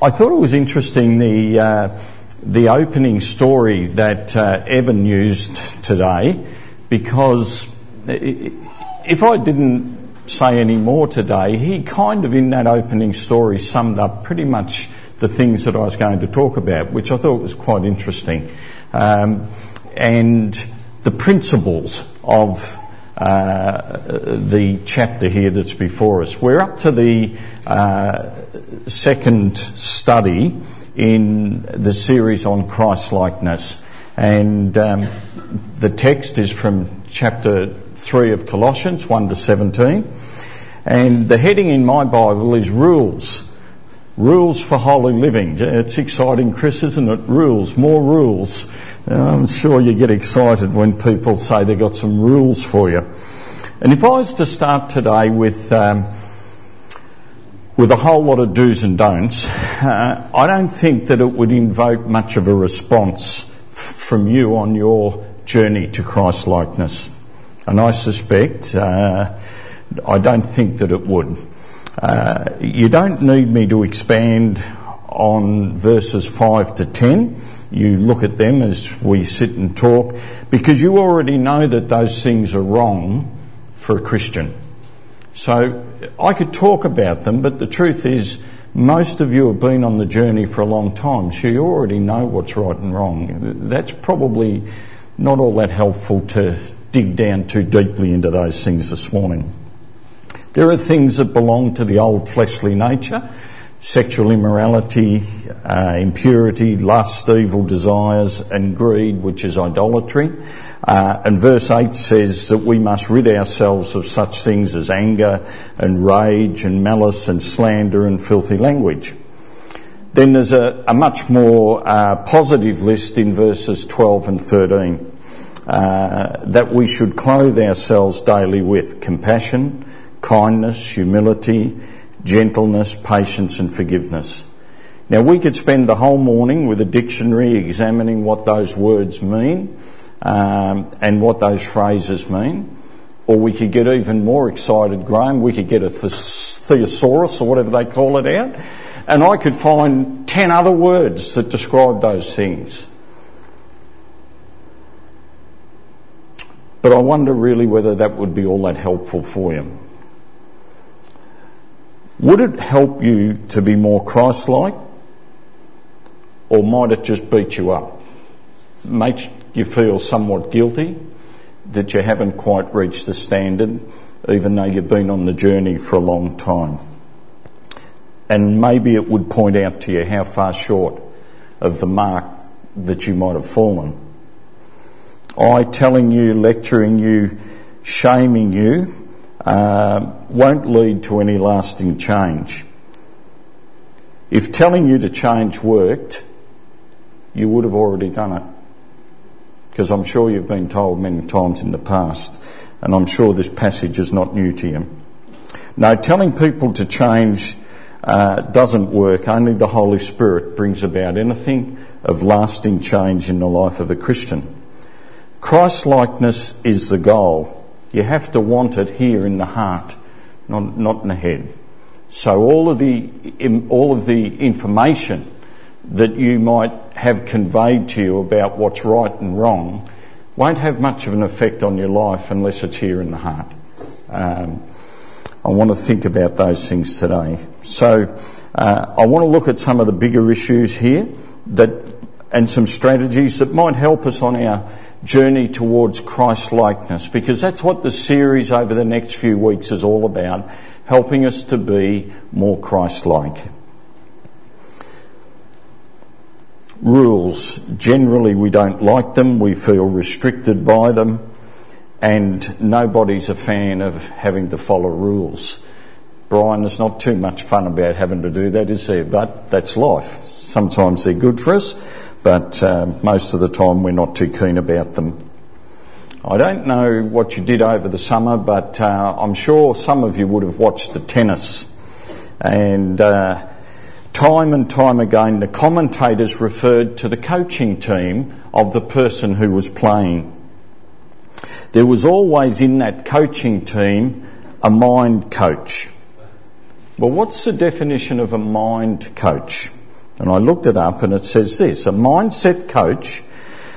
I thought it was interesting the uh, the opening story that uh, Evan used today, because if I didn't say any more today, he kind of in that opening story summed up pretty much the things that I was going to talk about, which I thought was quite interesting, um, and the principles of uh, the chapter here that's before us. We're up to the uh, second study in the series on Christ likeness, and um, the text is from chapter 3 of Colossians 1 to 17. And the heading in my Bible is rules. Rules for holy living. It's exciting, Chris, isn't it? Rules, more rules. I'm sure you get excited when people say they've got some rules for you. And if I was to start today with um, with a whole lot of do's and don'ts, uh, I don't think that it would invoke much of a response f- from you on your journey to Christ likeness. And I suspect, uh, I don't think that it would. Uh, you don't need me to expand on verses 5 to 10. You look at them as we sit and talk because you already know that those things are wrong for a Christian. So I could talk about them, but the truth is most of you have been on the journey for a long time, so you already know what's right and wrong. That's probably not all that helpful to dig down too deeply into those things this morning. There are things that belong to the old fleshly nature sexual immorality, uh, impurity, lust, evil desires, and greed, which is idolatry. Uh, and verse 8 says that we must rid ourselves of such things as anger and rage and malice and slander and filthy language. Then there's a, a much more uh, positive list in verses 12 and 13. Uh, that we should clothe ourselves daily with compassion, kindness, humility, gentleness, patience and forgiveness. Now we could spend the whole morning with a dictionary examining what those words mean um, and what those phrases mean. Or we could get even more excited, Graham. We could get a thesaurus or whatever they call it out. And I could find 10 other words that describe those things. But I wonder really whether that would be all that helpful for you. Would it help you to be more Christ-like? Or might it just beat you up? Make you feel somewhat guilty that you haven't quite reached the standard, even though you've been on the journey for a long time. And maybe it would point out to you how far short of the mark that you might have fallen. I telling you, lecturing you, shaming you, uh, won't lead to any lasting change. If telling you to change worked, you would have already done it. Because I'm sure you've been told many times in the past, and I'm sure this passage is not new to you. No, telling people to change uh, doesn't work. Only the Holy Spirit brings about anything of lasting change in the life of a Christian. Christ likeness is the goal. You have to want it here in the heart, not, not in the head. So all of the, all of the information that you might have conveyed to you about what's right and wrong won't have much of an effect on your life unless it's here in the heart. Um, I want to think about those things today. So uh, I want to look at some of the bigger issues here that and some strategies that might help us on our journey towards Christ likeness because that's what the series over the next few weeks is all about, helping us to be more Christ like. Rules. Generally we don't like them, we feel restricted by them, and nobody's a fan of having to follow rules. Brian, there's not too much fun about having to do that, is there? But that's life. Sometimes they're good for us, but uh, most of the time we're not too keen about them. I don't know what you did over the summer, but uh, I'm sure some of you would have watched the tennis. And uh, time and time again, the commentators referred to the coaching team of the person who was playing. There was always in that coaching team a mind coach. Well, what's the definition of a mind coach? And I looked it up and it says this, a mindset coach,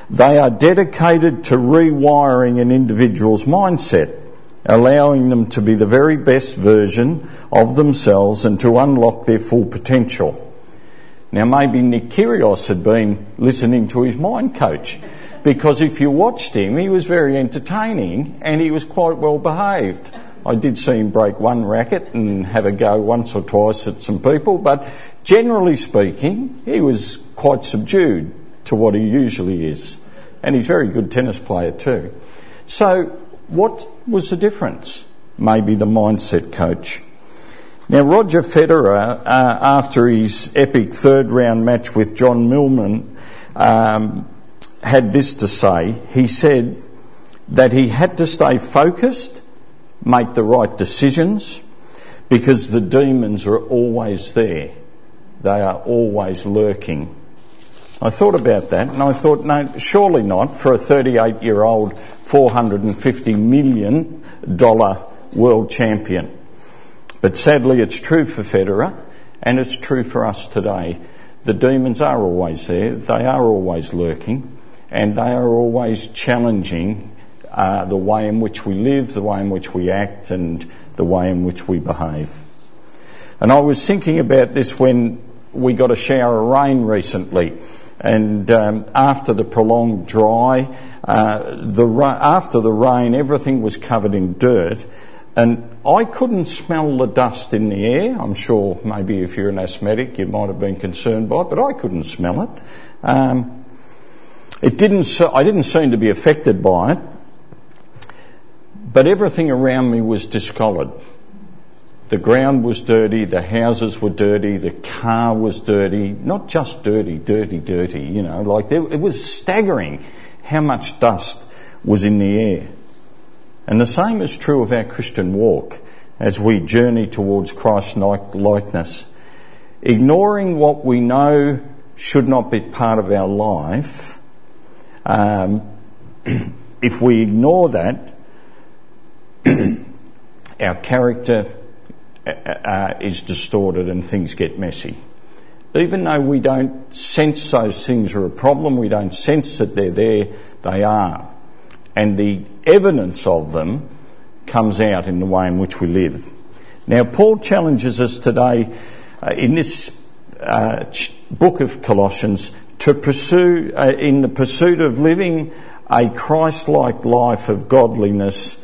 they are dedicated to rewiring an individual's mindset, allowing them to be the very best version of themselves and to unlock their full potential. Now maybe Nick Kyrgios had been listening to his mind coach because if you watched him, he was very entertaining and he was quite well behaved. I did see him break one racket and have a go once or twice at some people, but generally speaking, he was quite subdued to what he usually is. And he's a very good tennis player too. So what was the difference? Maybe the mindset coach. Now, Roger Federer, uh, after his epic third round match with John Millman, um, had this to say. He said that he had to stay focused, make the right decisions, because the demons are always there. They are always lurking. I thought about that and I thought, no, surely not for a 38 year old $450 million world champion. But sadly, it's true for Federer and it's true for us today. The demons are always there. They are always lurking and they are always challenging uh, the way in which we live, the way in which we act and the way in which we behave. And I was thinking about this when we got a shower of rain recently and um, after the prolonged dry, uh, the after the rain, everything was covered in dirt, and I couldn't smell the dust in the air. I'm sure maybe if you're an asthmatic, you might have been concerned by it, but I couldn't smell it. Um, it didn't. I didn't seem to be affected by it, but everything around me was discoloured. The ground was dirty, the houses were dirty, the car was dirty, not just dirty, dirty, dirty, you know, like it was staggering how much dust was in the air. And the same is true of our Christian walk as we journey towards Christ's likeness. Ignoring what we know should not be part of our life, um, if we ignore that, our character uh, uh, is distorted and things get messy. Even though we don't sense those things are a problem, we don't sense that they're there, they are and the evidence of them comes out in the way in which we live. Now, Paul challenges us today uh, in this uh, book of Colossians to pursue, uh, in the pursuit of living a Christ-like life of godliness, uh,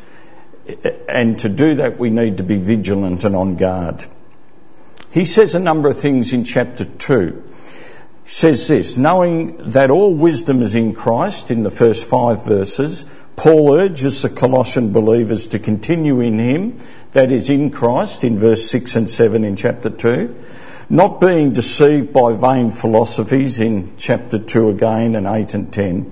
and to do that we need to be vigilant and on guard. He says a number of things in chapter 2 He says this, knowing that all wisdom is in Christ in the first five verses, Paul urges the Colossian believers to continue in him, that is in Christ in verse 6 and 7 in chapter 2, not being deceived by vain philosophies in chapter 2 again and 8 and 10.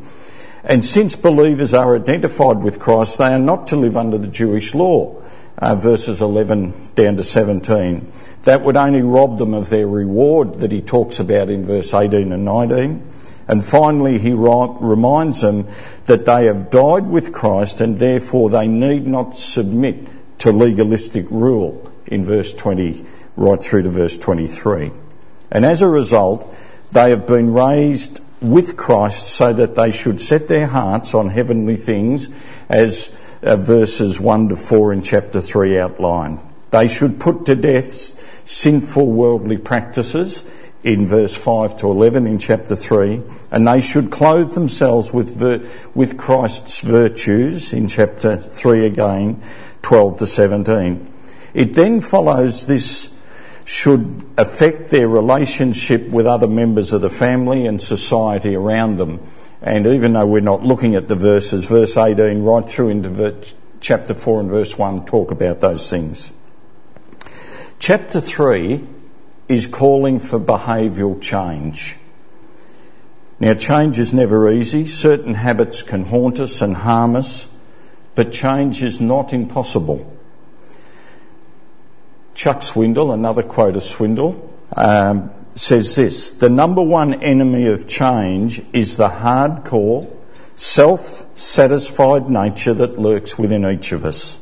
And since believers are identified with Christ, they are not to live under the Jewish law, uh, verses 11 down to 17 that would only rob them of their reward that he talks about in verse 18 and 19. And finally, he reminds them that they have died with Christ and therefore they need not submit to legalistic rule in verse 20 right through to verse 23. And as a result, they have been raised with Christ so that they should set their hearts on heavenly things as uh, verses 1 to 4 in chapter 3 outline. They should put to death sinful worldly practices in verse 5 to 11 in chapter 3, and they should clothe themselves with, with Christ's virtues in chapter 3 again, 12 to 17. It then follows this should affect their relationship with other members of the family and society around them. And even though we're not looking at the verses, verse 18 right through into chapter 4 and verse 1 talk about those things. Chapter 3 is calling for behavioural change. Now, change is never easy. Certain habits can haunt us and harm us, but change is not impossible. Chuck Swindoll, another quote of Swindoll, um, says this The number one enemy of change is the hardcore, self satisfied nature that lurks within each of us.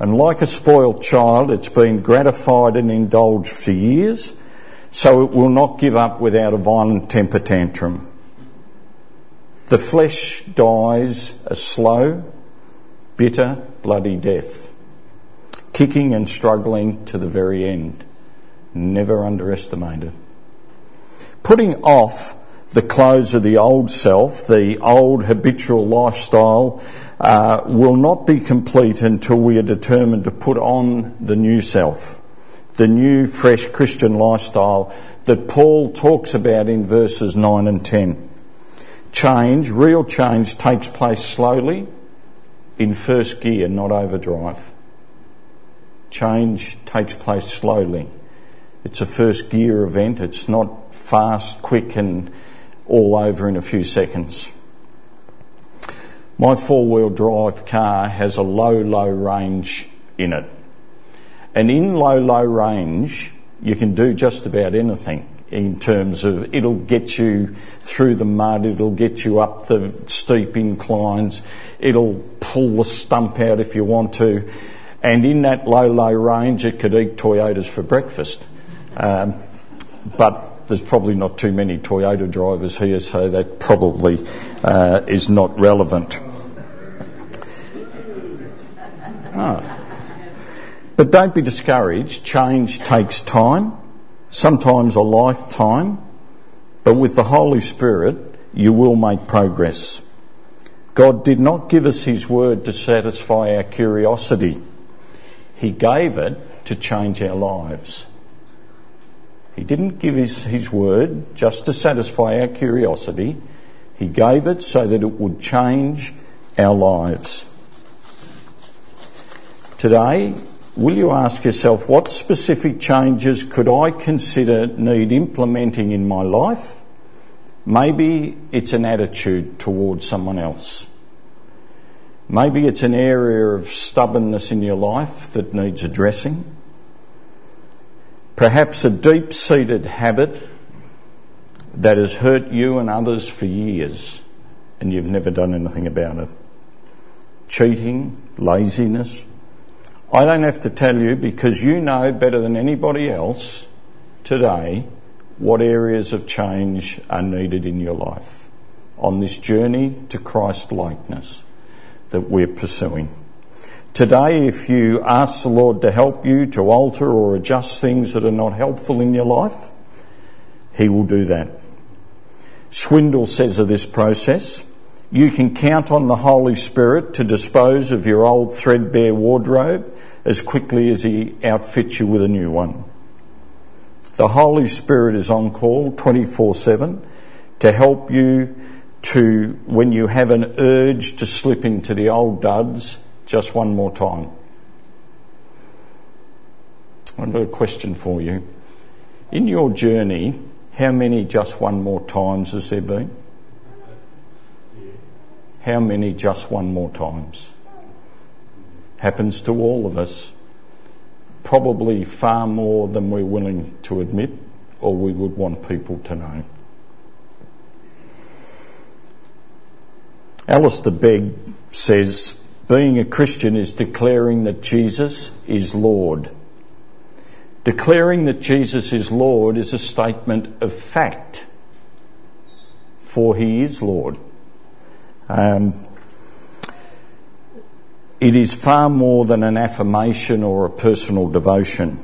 And like a spoiled child, it's been gratified and indulged for years. so it will not give up without a violent temper tantrum. The flesh dies a slow, bitter, bloody death, kicking and struggling to the very end. Never underestimate it. Putting off the clothes of the old self, the old habitual lifestyle, uh, will not be complete until we are determined to put on the new self, the new, fresh Christian lifestyle that Paul talks about in verses 9 and 10 change, real change, takes place slowly in first gear, not overdrive. Change takes place slowly. It's a first gear event. It's not fast, quick, and all over in a few seconds. My four wheel drive car has a low, low range in it. And in low, low range, you can do just about anything in terms of it'll get you through the mud, it'll get you up the steep inclines, it'll pull the stump out if you want to. And in that low, low range, it could eat Toyotas for breakfast. Um, but there's probably not too many Toyota drivers here, so that probably uh, is not relevant. Oh. But don't be discouraged. Change takes time sometimes a lifetime, but with the Holy Spirit, you will make progress. God did not give us His Word to satisfy our curiosity. He gave it to change our lives. He didn't give his, his Word just to satisfy our curiosity. He gave it so that it would change our lives. Today, will you ask yourself what specific changes could I consider need implementing in my life? Maybe it's an attitude towards someone else. Maybe it's an area of stubbornness in your life that needs addressing. Perhaps a deep seated habit that has hurt you and others for years and you've never done anything about it. Cheating, laziness, I don't have to tell you because you know better than anybody else today what areas of change are needed in your life on this journey to Christ likeness that we're pursuing. Today, if you ask the Lord to help you to alter or adjust things that are not helpful in your life, He will do that. Swindoll says of this process, you can count on the Holy Spirit to dispose of your old threadbare wardrobe as quickly as He outfits you with a new one. The Holy Spirit is on call 24 7 to help you to, when you have an urge to slip into the old duds, just one more time. I've got a question for you. In your journey, how many just one more times has there been? How many just one more times? Happens to all of us. Probably far more than we're willing to admit or we would want people to know. Alistair Begg says, being a Christian is declaring that Jesus is Lord. Declaring that Jesus is Lord is a statement of fact, for he is Lord. Um, it is far more than an affirmation or a personal devotion.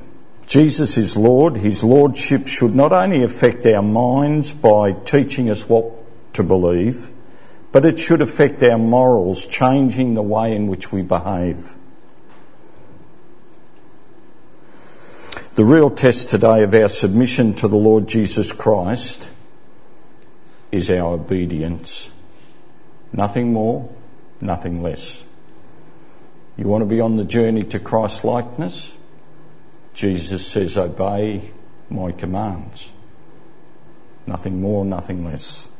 Jesus is Lord. His Lordship should not only affect our minds by teaching us what to believe, but it should affect our morals, changing the way in which we behave. The real test today of our submission to the Lord Jesus Christ is our obedience. Nothing more, nothing less. You want to be on the journey to Christ likeness? Jesus says, obey my commands. Nothing more, nothing less.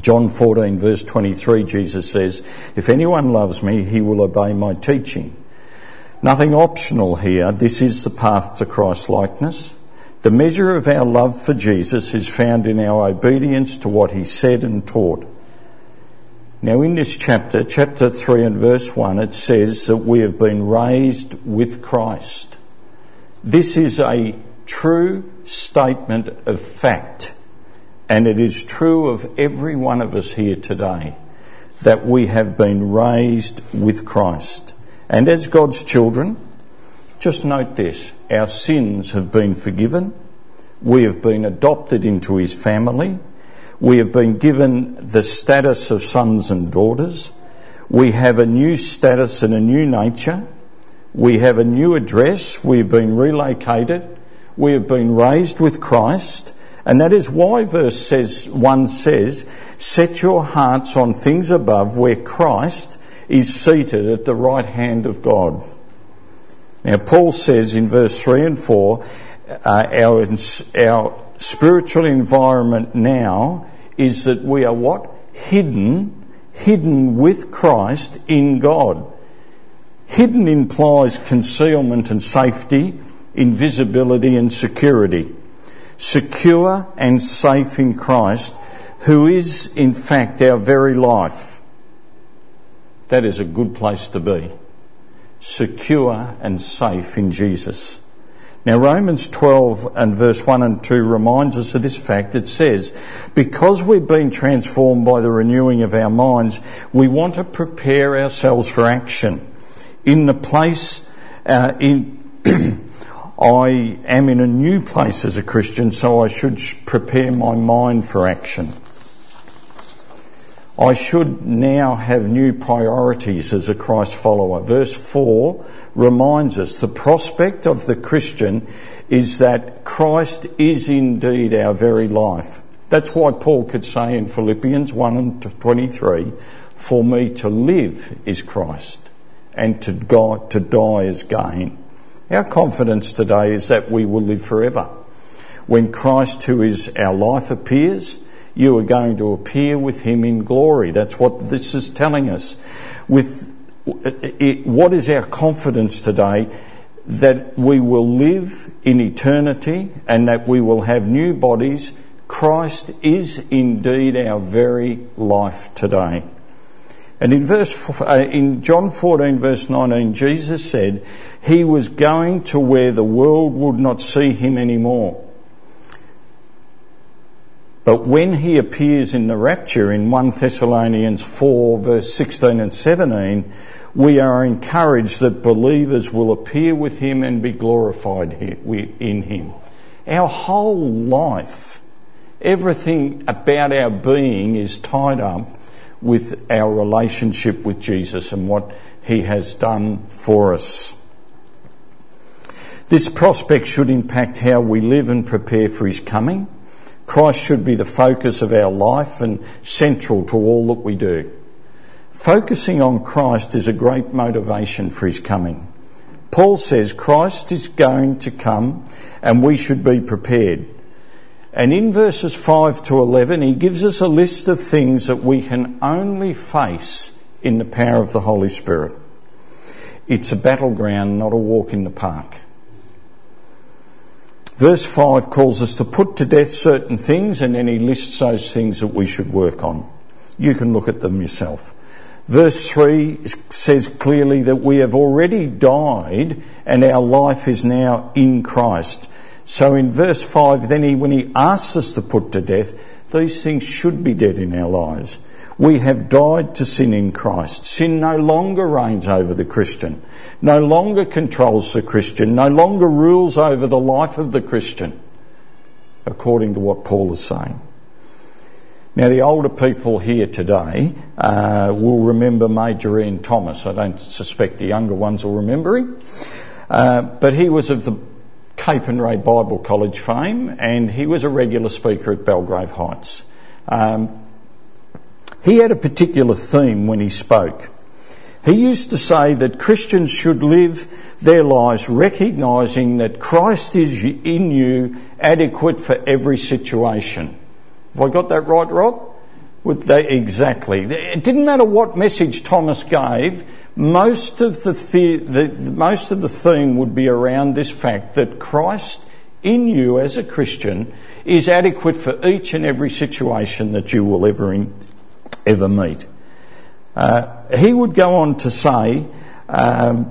John 14 verse 23, Jesus says, if anyone loves me, he will obey my teaching. Nothing optional here. This is the path to Christ likeness. The measure of our love for Jesus is found in our obedience to what he said and taught. Now in this chapter, chapter 3 and verse 1, it says that we have been raised with Christ. This is a true statement of fact, and it is true of every one of us here today, that we have been raised with Christ. And as God's children, just note this. Our sins have been forgiven, we have been adopted into His family, we have been given the status of sons and daughters, we have a new status and a new nature, we have a new address, we have been relocated, we have been raised with Christ, and that is why verse says, 1 says, set your hearts on things above where Christ is seated at the right hand of God. Now Paul says in verse 3 and 4, uh, our, our spiritual environment now is that we are what? Hidden, hidden with Christ in God. Hidden implies concealment and safety, invisibility and security. Secure and safe in Christ, who is in fact our very life. That is a good place to be. Secure and safe in Jesus. Now Romans 12 and verse 1 and 2 reminds us of this fact. It says, because we've been transformed by the renewing of our minds, we want to prepare ourselves for action in the place, uh, in, I am in a new place as a Christian, so I should prepare my mind for action. I should now have new priorities as a Christ follower. Verse 4 reminds us the prospect of the Christian is that Christ is indeed our very life. That's why Paul could say in Philippians 1 and 23, for me to live is Christ and to God to die is gain. Our confidence today is that we will live forever. When Christ, who is our life, appears, you are going to appear with him in glory. That's what this is telling us. With it, what is our confidence today? That we will live in eternity and that we will have new bodies. Christ is indeed our very life today. And in verse, uh, in John 14 verse 19, Jesus said he was going to where the world would not see him anymore. But when he appears in the rapture in 1 Thessalonians 4 verse 16 and 17, we are encouraged that believers will appear with him and be glorified in him. Our whole life, everything about our being is tied up with our relationship with Jesus and what he has done for us. This prospect should impact how we live and prepare for his coming. Christ should be the focus of our life and central to all that we do. Focusing on Christ is a great motivation for his coming. Paul says Christ is going to come and we should be prepared. And in verses 5 to 11, he gives us a list of things that we can only face in the power of the Holy Spirit. It's a battleground, not a walk in the park. Verse 5 calls us to put to death certain things and then he lists those things that we should work on. You can look at them yourself. Verse 3 says clearly that we have already died and our life is now in Christ. So in verse 5, then he, when he asks us to put to death, these things should be dead in our lives. We have died to sin in Christ. Sin no longer reigns over the Christian, no longer controls the Christian, no longer rules over the life of the Christian, according to what Paul is saying. Now, the older people here today uh, will remember Major Ian Thomas. I don't suspect the younger ones will remember him. Uh, but he was of the Capernwray Bible College fame, and he was a regular speaker at Belgrave Heights. Um, he had a particular theme when he spoke. He used to say that Christians should live their lives recognising that Christ is in you adequate for every situation. Have I got that right, Rob? Exactly. It didn't matter what message Thomas gave. Most of the, the, the, most of the theme would be around this fact that Christ in you as a Christian is adequate for each and every situation that you will ever in, ever meet. Uh, he would go on to say um,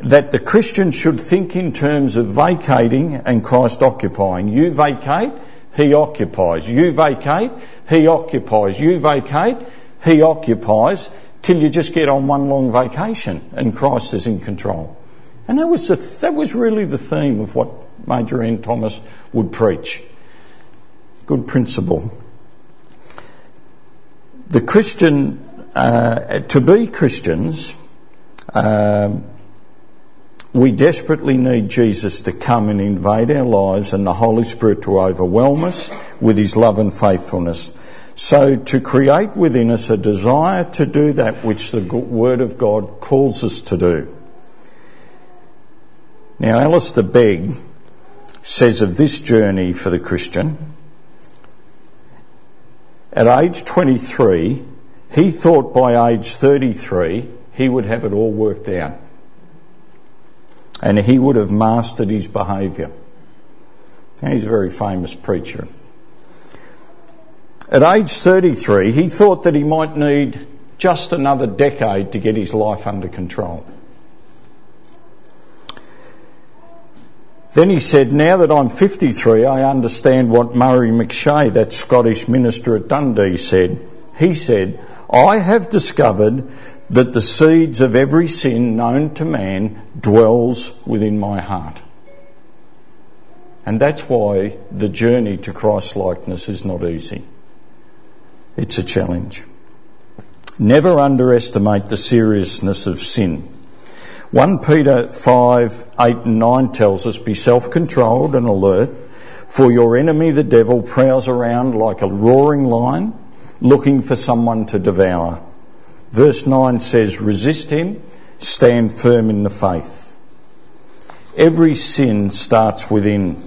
that the Christian should think in terms of vacating and Christ occupying. You vacate, he occupies. You vacate, he occupies. You vacate, he occupies, till you just get on one long vacation and Christ is in control. And that was, the, that was really the theme of what Major Ian Thomas would preach. Good principle. The Christian, uh, to be Christians, uh, we desperately need Jesus to come and invade our lives and the Holy Spirit to overwhelm us with His love and faithfulness. So to create within us a desire to do that which the Word of God calls us to do. Now Alistair Begg says of this journey for the Christian, at age 23, he thought by age 33 he would have it all worked out and he would have mastered his behaviour. He's a very famous preacher. At age 33, he thought that he might need just another decade to get his life under control. Then he said, now that I'm 53, I understand what Murray McCheyne, that Scottish minister at Dundee, said. He said, I have discovered that the seeds of every sin known to man dwells within my heart. And that's why the journey to Christ likeness is not easy. It's a challenge. Never underestimate the seriousness of sin. 1 Peter 5, 8 and 9 tells us, be self-controlled and alert, for your enemy the devil prowls around like a roaring lion, looking for someone to devour. Verse 9 says, resist him, stand firm in the faith. Every sin starts within.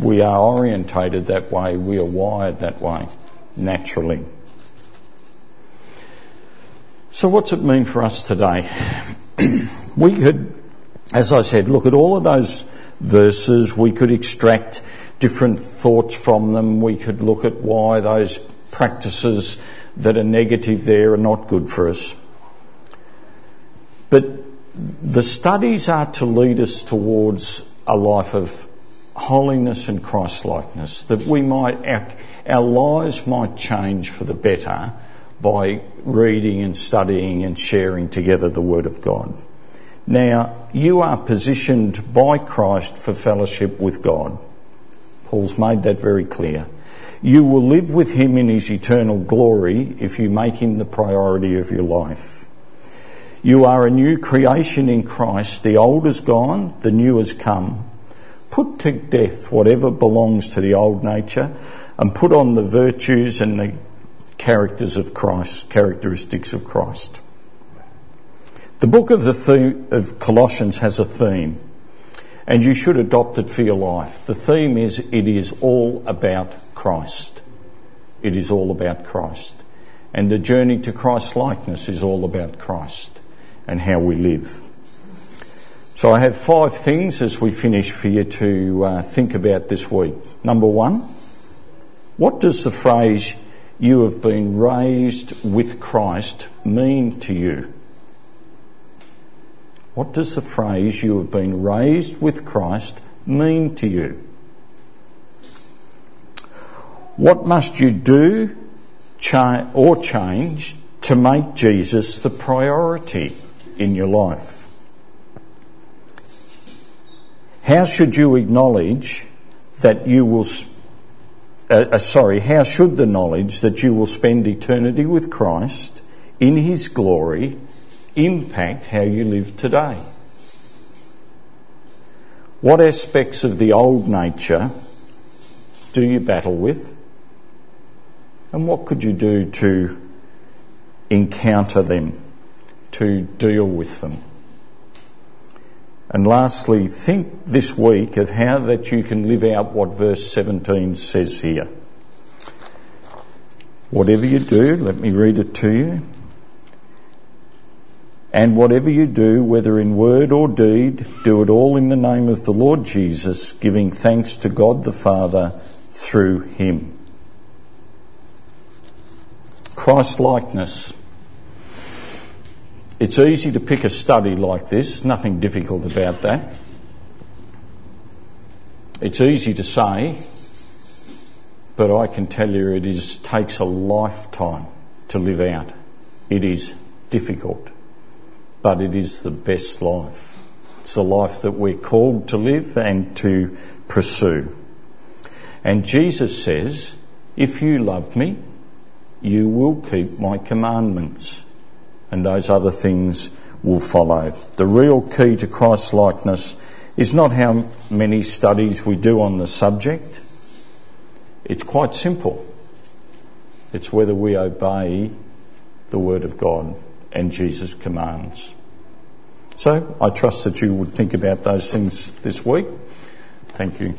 We are orientated that way, we are wired that way, naturally. So what's it mean for us today? we could, as I said, look at all of those verses, we could extract different thoughts from them, we could look at why those practices that are negative there are not good for us. But the studies are to lead us towards a life of holiness and Christ-likeness, that we might, our, our lives might change for the better by reading and studying and sharing together the Word of God. Now, you are positioned by Christ for fellowship with God. Paul's made that very clear. You will live with him in his eternal glory if you make him the priority of your life. You are a new creation in Christ. The old is gone, the new has come. Put to death whatever belongs to the old nature and put on the virtues and the characters of Christ, characteristics of Christ. The book of the theme of Colossians has a theme and you should adopt it for your life. The theme is it is all about Christ. It is all about Christ. And the journey to Christ likeness is all about Christ and how we live. So I have five things as we finish for you to uh, think about this week. Number one, what does the phrase you have been raised with Christ mean to you? What does the phrase you have been raised with Christ mean to you? What must you do or change to make Jesus the priority in your life? How should you acknowledge that you will, uh, uh, sorry, how should the knowledge that you will spend eternity with Christ in His glory impact how you live today? What aspects of the old nature do you battle with? And what could you do to encounter them, to deal with them? And lastly, think this week of how that you can live out what verse 17 says here. Whatever you do, let me read it to you. And whatever you do, whether in word or deed, do it all in the name of the Lord Jesus, giving thanks to God the Father through him. Christ likeness. It's easy to pick a study like this, nothing difficult about that. It's easy to say, but I can tell you it is, takes a lifetime to live out. It is difficult, but it is the best life. It's the life that we're called to live and to pursue. And Jesus says, if you love me, you will keep my commandments. And those other things will follow. The real key to Christ likeness is not how many studies we do on the subject. It's quite simple. It's whether we obey the Word of God and Jesus' commands. So I trust that you would think about those things this week. Thank you.